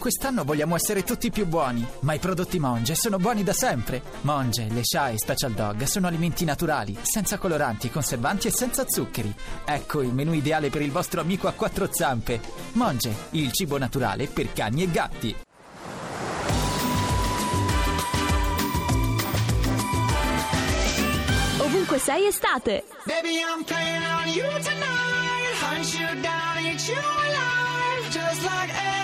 Quest'anno vogliamo essere tutti più buoni, ma i prodotti Monge sono buoni da sempre. Monge, le Sha e Special Dog sono alimenti naturali, senza coloranti, conservanti e senza zuccheri. Ecco il menù ideale per il vostro amico a quattro zampe. Monge, il cibo naturale per cani e gatti. Ovunque sei estate. Baby, I'm playing on you tonight. Hunt you down, eat you alive. Just like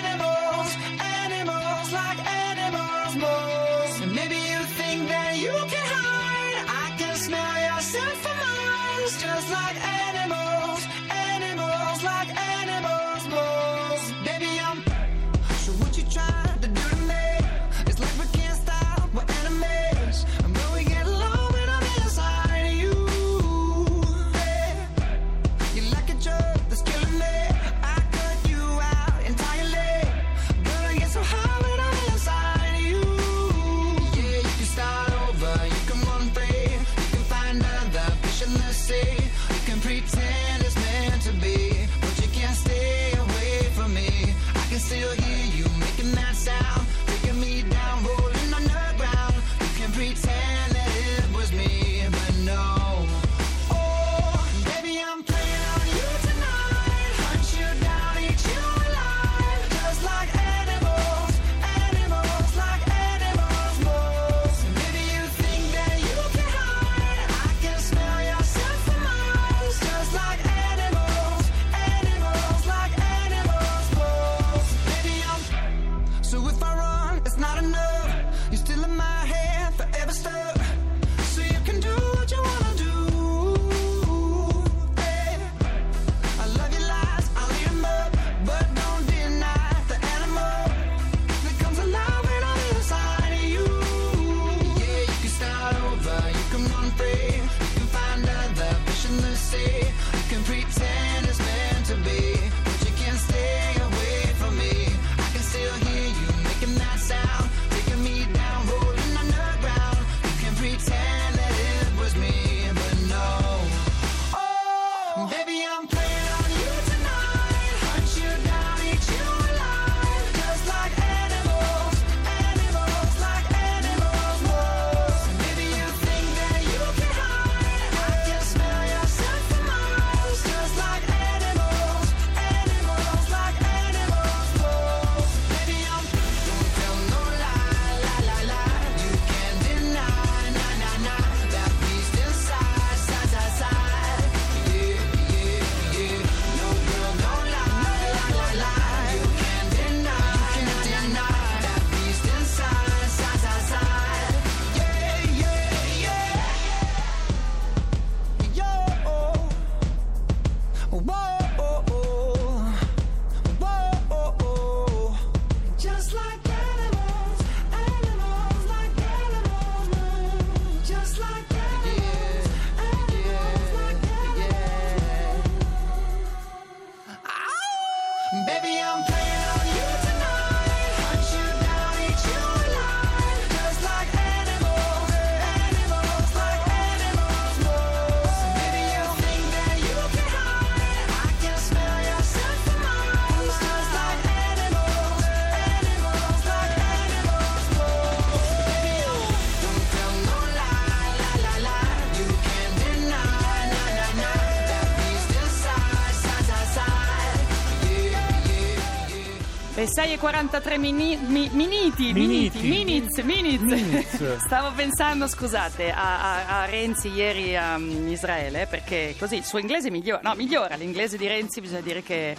Le 6 e 43 mini, mi- miniti, miniti, minutes, minutes. Minutes. Stavo pensando, scusate, a, a- a Renzi ieri a mm, Israele, perché così il suo inglese migliora. No, migliora. L'inglese di Renzi bisogna dire che.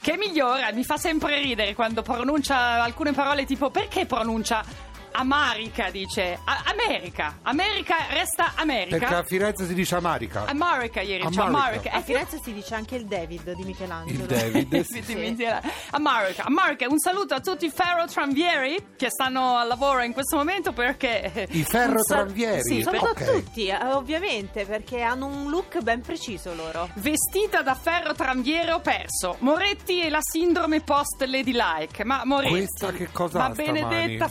Che migliora, mi fa sempre ridere quando pronuncia alcune parole tipo perché pronuncia Amarica, dice A- America, America resta America. Perché a Firenze si dice Amarica. America ieri, cioè America. America. A Firenze si dice anche il David di Michelangelo. Il David. Sì, sì. America, America, un saluto a tutti i ferrotranvieri che stanno al lavoro in questo momento perché... I ferrotranvieri? Sì, Sono per- Ok. tutti, eh, ovviamente, perché hanno un look ben preciso loro. Vestita da ferrotranviere ho perso. Moretti e la sindrome post ladylike. Ma Moretti. Questa che cosa Ma ha stamani? benedetta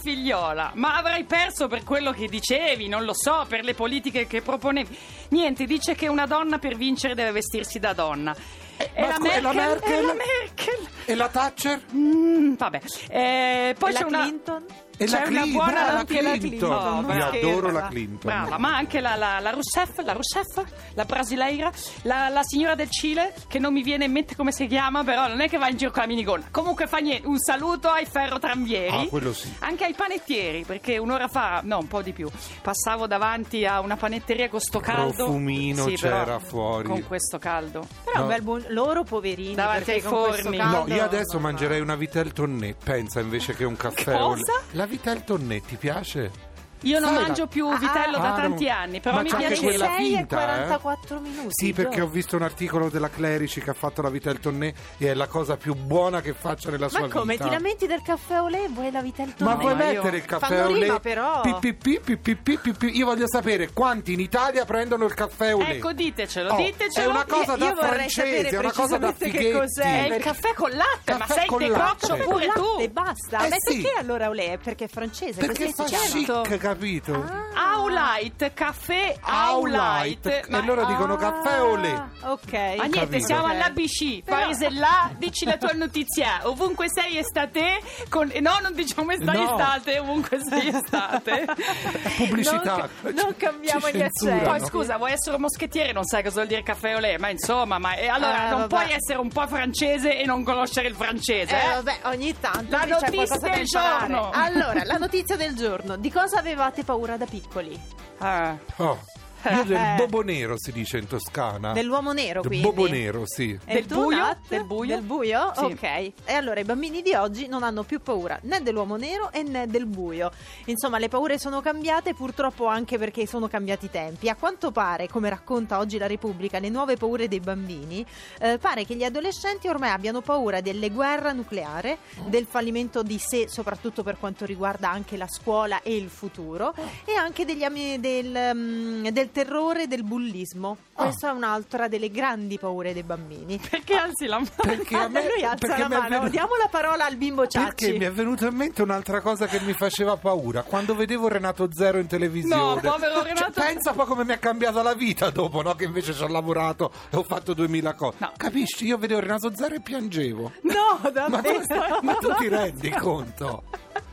Ma avrai perso per quello che dicevi, non lo so, per le politiche che proponevi. Niente, dice che una donna per vincere deve vestirsi da donna. E ma la scu- e la Merkel? Merkel? E la Merkel? E la Thatcher? Mm, vabbè. Eh, poi E la c'è una... Clinton? E C'è la una Clinton? buona brava, la anche la Clinton. Clinton. Io Scherza. adoro la Clinton. Brava, ma anche la, la, la Rousseff, la Rousseff, la brasileira, la, la signora del Cile, che non mi viene in mente come si chiama, però non è che va in giro con la minigonna. Comunque fa niente, un saluto ai ferrotramvieri. Ah, quello sì. Anche ai panettieri, perché un'ora fa, no, un po' di più, passavo davanti a una panetteria con sto caldo. Profumino Sì, però c'era fuori. Con questo caldo. Però No. un bel buon... loro poverini. Davanti ai forni. caldo No, io adesso mangerei una Vitel Tonnet, pensa invece che un caffè. Cosa? o La Vitel Tonnet ti piace? Io non Sai mangio più Ah, vitello da Ah, tanti no. anni, però Ma mi c'è anche piace. quella 6 e finta, eh? 44 minuti. Sì, perché Gio. ho visto un articolo della Clerici che ha fatto la Vitel Tonnet e è la cosa più buona che faccia nella sua Ma come vita. ti lamenti del caffè olè? Vuoi la vita il Ma vuoi ma io- mettere il caffè Fanno olè? rima, però. Pipipì, pipipì, pipipì. Io voglio sapere quanti in Italia prendono il caffè olè. Ecco, ditecelo, Oh, ditecelo. È una cosa Io- da io vorrei francese, sapere è una cosa da precisamente che cos'è, È il caffè con latte, ma sei decoccio pure tu. latte, basta. Eh Ma perché allora olè? Perché è francese? Perché così fa capito? Aulight, caffè Aulight. Aulight. E loro dicono caffè olè. Ah, Ok. Ma niente, Capito. siamo all'ABC, Però- paese là, dici la tua notizia, ovunque sei estate, con... eh, no non diciamo estate, No. estate, ovunque sei estate. Pubblicità. Non- non cambiamo Ci gli censurano. accenti. Poi scusa, vuoi essere moschettiere non sai cosa vuol dire caffè olè, ma insomma, ma eh, allora Eh, non vabbè. puoi essere un po' francese e non conoscere il francese, Eh, eh? vabbè, ogni tanto La c'è notizia qualcosa da del imparare. giorno. Allora, la notizia del giorno. Di cosa avevate paura da piccoli? Ah. Oh, io del Eh. bobo nero si dice in Toscana. Dell'uomo nero, Del quindi? bobo nero, sì. Del buio? Del buio? Del buio? Sì. Ok. E allora i bambini di oggi non hanno più paura né dell'uomo nero e né del buio. Insomma, le paure sono cambiate, purtroppo anche perché sono cambiati i tempi. A quanto pare, come racconta oggi la Repubblica, le nuove paure dei bambini, eh, pare che gli adolescenti ormai abbiano paura delle guerre nucleare, del fallimento di sé, soprattutto per quanto riguarda anche la scuola e il futuro, e anche degli del, mm, del terrore del bullismo. Questa è un'altra delle grandi paure dei bambini. Perché alzi la mano? Perché a me, lui alza perché la mano, venuto- diamo la parola al bimbo Ciacci. Perché mi è venuta in mente un'altra cosa che mi faceva paura quando vedevo Renato Zero in televisione. No, povero Cioè, Renato- pensa poi come mi è cambiata la vita dopo, no? Che invece ci ho lavorato e ho fatto duemila cose. No. Capisci? Io vedevo Renato Zero e piangevo. No, Ma tu, davvero. ma tu ti rendi conto?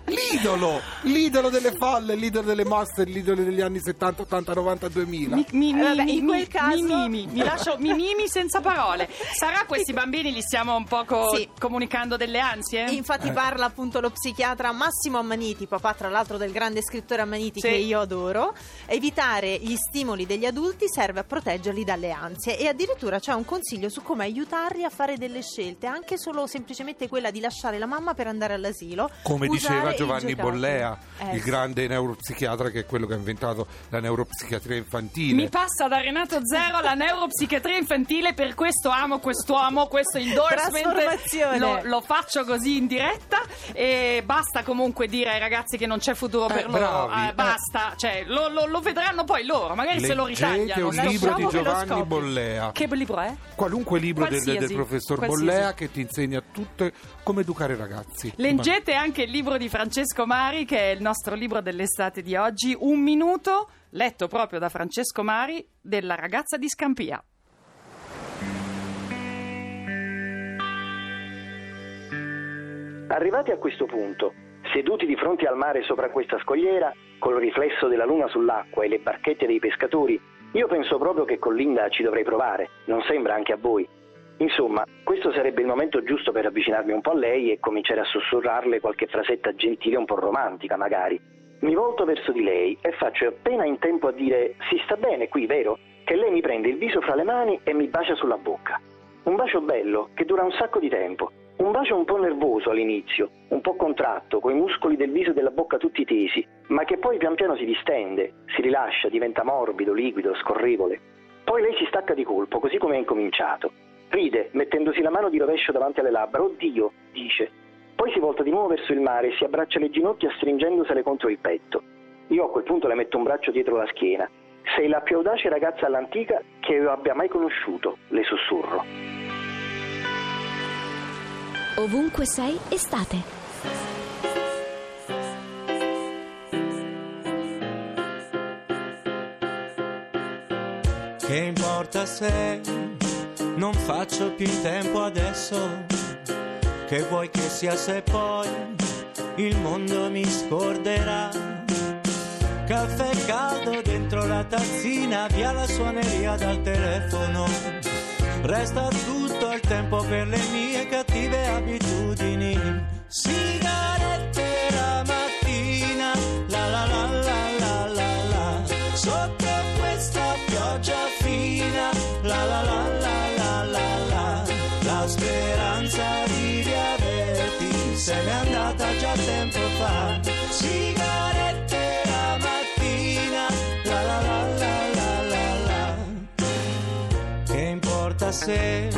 L'idolo, l'idolo delle falle, l'idolo delle mosse, l'idolo degli anni 70, 80, 90, 2000. Mi, mi, mi, Eh, vabbè, mi- in quel mi- caso- mi mimi, mi lascio mi mimi senza parole. Sarà questi bambini li stiamo un poco Sì. comunicando delle ansie? Eh. Infatti parla appunto lo psichiatra Massimo Ammaniti, papà tra l'altro del grande scrittore Ammaniti Sì. che io adoro. Evitare gli stimoli degli adulti serve a proteggerli dalle ansie e addirittura c'è un consiglio su come aiutarli a fare delle scelte, anche solo semplicemente quella di lasciare la mamma per andare all'asilo. Come diceva Giovanni giocattolo. Bollea, Eh, il sì. grande neuropsichiatra che è quello che ha inventato la neuropsichiatria infantile. Mi passa da Renato Zero alla neuropsichiatria infantile, per questo amo quest'uomo, questo endorsement Trasformazione. lo, lo faccio così in diretta e basta comunque dire ai ragazzi che non c'è futuro Eh, per loro, bravi, Eh, eh. basta, cioè lo, lo- lo vedranno poi loro, magari se lo Leggete ritagliano. un libro di Giovanni. Bollea. Che libro è? Qualunque libro del, del professor qualsiasi. Bollea che ti insegna tutto come educare i ragazzi. Leggete anche il libro di Francesco Mari, che è il nostro libro dell'estate di oggi, Un minuto, letto proprio da Francesco Mari, della ragazza di Scampia. Arrivati a questo punto, seduti di fronte al mare sopra questa scogliera, col riflesso della luna sull'acqua e le barchette dei pescatori, io penso proprio che con Linda ci dovrei provare, non sembra anche a voi? Insomma, questo sarebbe il momento giusto per avvicinarmi un po' a lei e cominciare a sussurrarle qualche frasetta gentile un po' romantica, magari. Mi volto verso di lei e faccio appena in tempo a dire si sta bene qui, vero? Che lei mi prende il viso fra le mani e mi bacia sulla bocca. Un bacio bello che dura un sacco di tempo. Un bacio un po' nervoso all'inizio, un po' contratto, coi muscoli del viso e della bocca tutti tesi, ma che poi pian piano si distende, si rilascia, diventa morbido, liquido, scorrevole. Poi lei si stacca di colpo, così come ha incominciato. Ride, mettendosi la mano di rovescio davanti alle labbra. Oddio, dice. Poi si volta di nuovo verso il mare e si abbraccia le ginocchia stringendosele contro il petto. Io a quel punto le metto un braccio dietro la schiena. Sei la più audace ragazza all'antica che io abbia mai conosciuto, le sussurro. Ovunque sei, estate. Che importa se Non faccio più in tempo adesso. Che vuoi che sia se poi il mondo mi scorderà? Caffè caldo dentro la tazzina, via la suoneria dal telefono. Resta tutto il tempo per le mie cattive abitudini. Sigarette importa se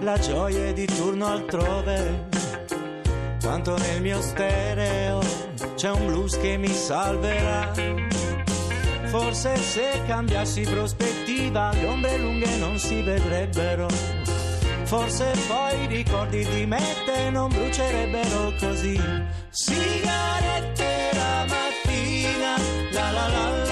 la gioia è di turno altrove? Tanto nel mio stereo c'è un blues che mi salverà. Forse se cambiassi prospettiva le ombre lunghe non si vedrebbero. Forse poi i ricordi di me te non brucierebbero così. Sigarette la mattina, la la la la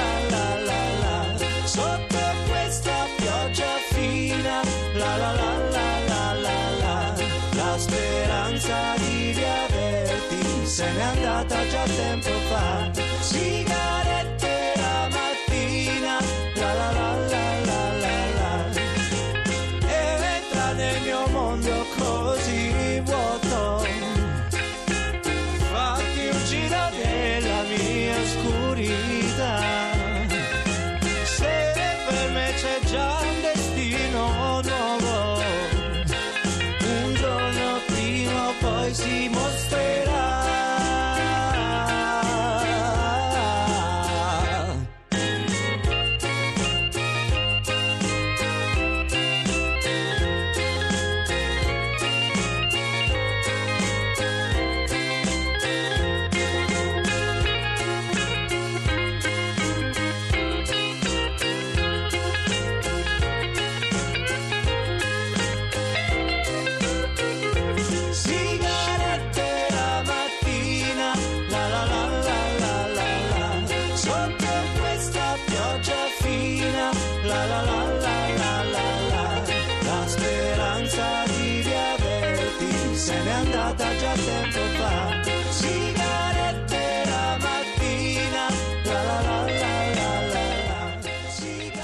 per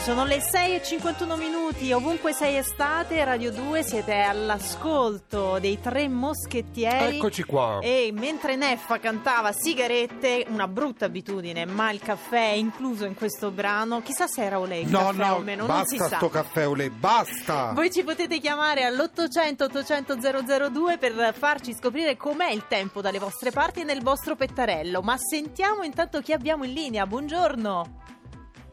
Sono le 6 e 51 minuti, ovunque sei estate, Radio 2 siete all'ascolto dei tre moschettieri. Eccoci qua. E mentre Neffa cantava sigarette, una brutta abitudine, ma il caffè è incluso in questo brano. Chissà se era Olè il No, caffè no, o meno, non si basta sa. sto caffè olè, basta. Voi ci potete chiamare all'800 800 002 per farci scoprire com'è il tempo dalle vostre parti e nel vostro pettarello. Ma sentiamo intanto chi abbiamo in linea. Buongiorno.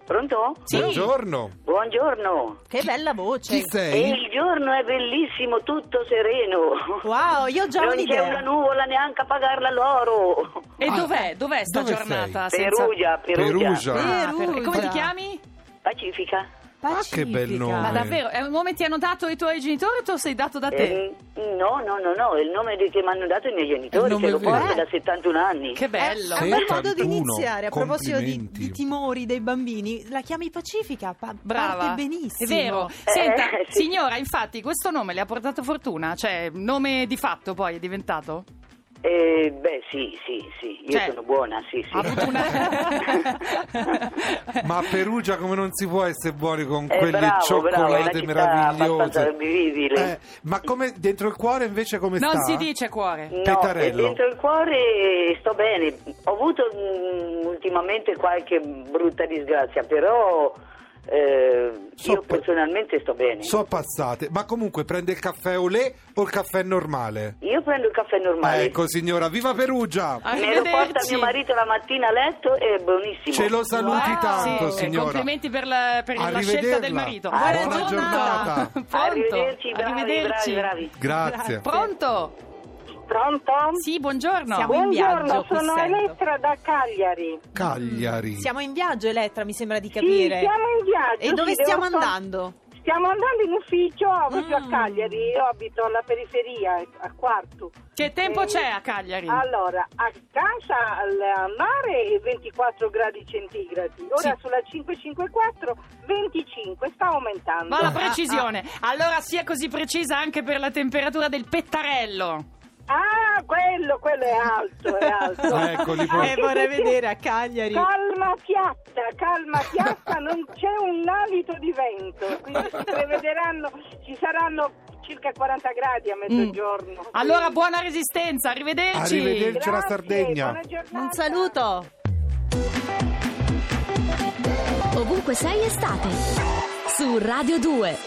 Pronto? Sì. Buongiorno. Buongiorno. Che bella voce. Chi E sei? il giorno è bellissimo, tutto sereno. Wow, io ho già non c'è un'idea. una nuvola neanche a pagarla loro. E Ah, dov'è? Dov'è sta dove giornata? senza- Perugia, Perugia. Perugia. Ah, per- Perugia. come ti chiami? Pacifica. Ah, che bel Pacifica. nome. Ma davvero, è un nome ti hanno dato i tuoi genitori o te lo sei dato da te? Eh, no, no, no, no, è il nome di- che mi hanno dato i miei genitori, che lo porto da 71 anni. Che bello. È un bel modo di 71, iniziare. A proposito di, di timori dei bambini, la chiami Pacifica, pa- Brava, parte benissimo. È vero. Senta, Eh, sì. signora, infatti, questo nome le ha portato fortuna? Cioè, nome di fatto poi è diventato? Eh, beh, sì, sì, sì, io Cioè, sono buona, sì, sì. Una... Ma a Perugia come non si può essere buoni con Eh, quelle bravo, bravo, cioccolate abbastanza meravigliose? Eh, ma come dentro il cuore invece come non sta? si dice cuore. No, Pettarello. e dentro il cuore sto bene. Ho avuto mm, ultimamente qualche brutta disgrazia, però eh, So io personalmente sto bene. So passate, ma comunque prende il caffè olè o il caffè normale? Io prendo il caffè normale. Ecco signora, viva Perugia! Me lo porta mio marito la mattina a letto e è buonissimo. Ce lo saluti Wow. tanto Sì, signora. Complimenti per la, per la scelta del marito. Buona Buona giornata. Pronto? Arrivederci, bravi, Arrivederci. bravi, bravi. Grazie. Pronto? Pronto? Sì, buongiorno. Siamo in viaggio, Buongiorno, sono. Elettra da Cagliari. Cagliari. Siamo in viaggio, Elettra, mi sembra di Sì, capire. siamo in viaggio. E dove sì, stiamo andando? Stiamo andando in ufficio proprio Mm. a Cagliari, io abito alla periferia, a Quartu. Che tempo Eh, c'è a Cagliari? Allora, a casa al al mare 24 gradi centigradi, ora Sì. sulla 554 25, sta aumentando. Ma la precisione. Allora sia così precisa anche per la temperatura del pettarello. Ah, quello, quello è alto, è alto. Eccoli poi. Eh, vorrei vedere a Cagliari. Calma piatta, calma piatta, non c'è un alito di vento, quindi si prevederanno, ci saranno circa 40 gradi a mezzogiorno. Allora buona resistenza, arrivederci. Arrivederci alla Sardegna. Un saluto. Ovunque sei estate. Su Radio 2.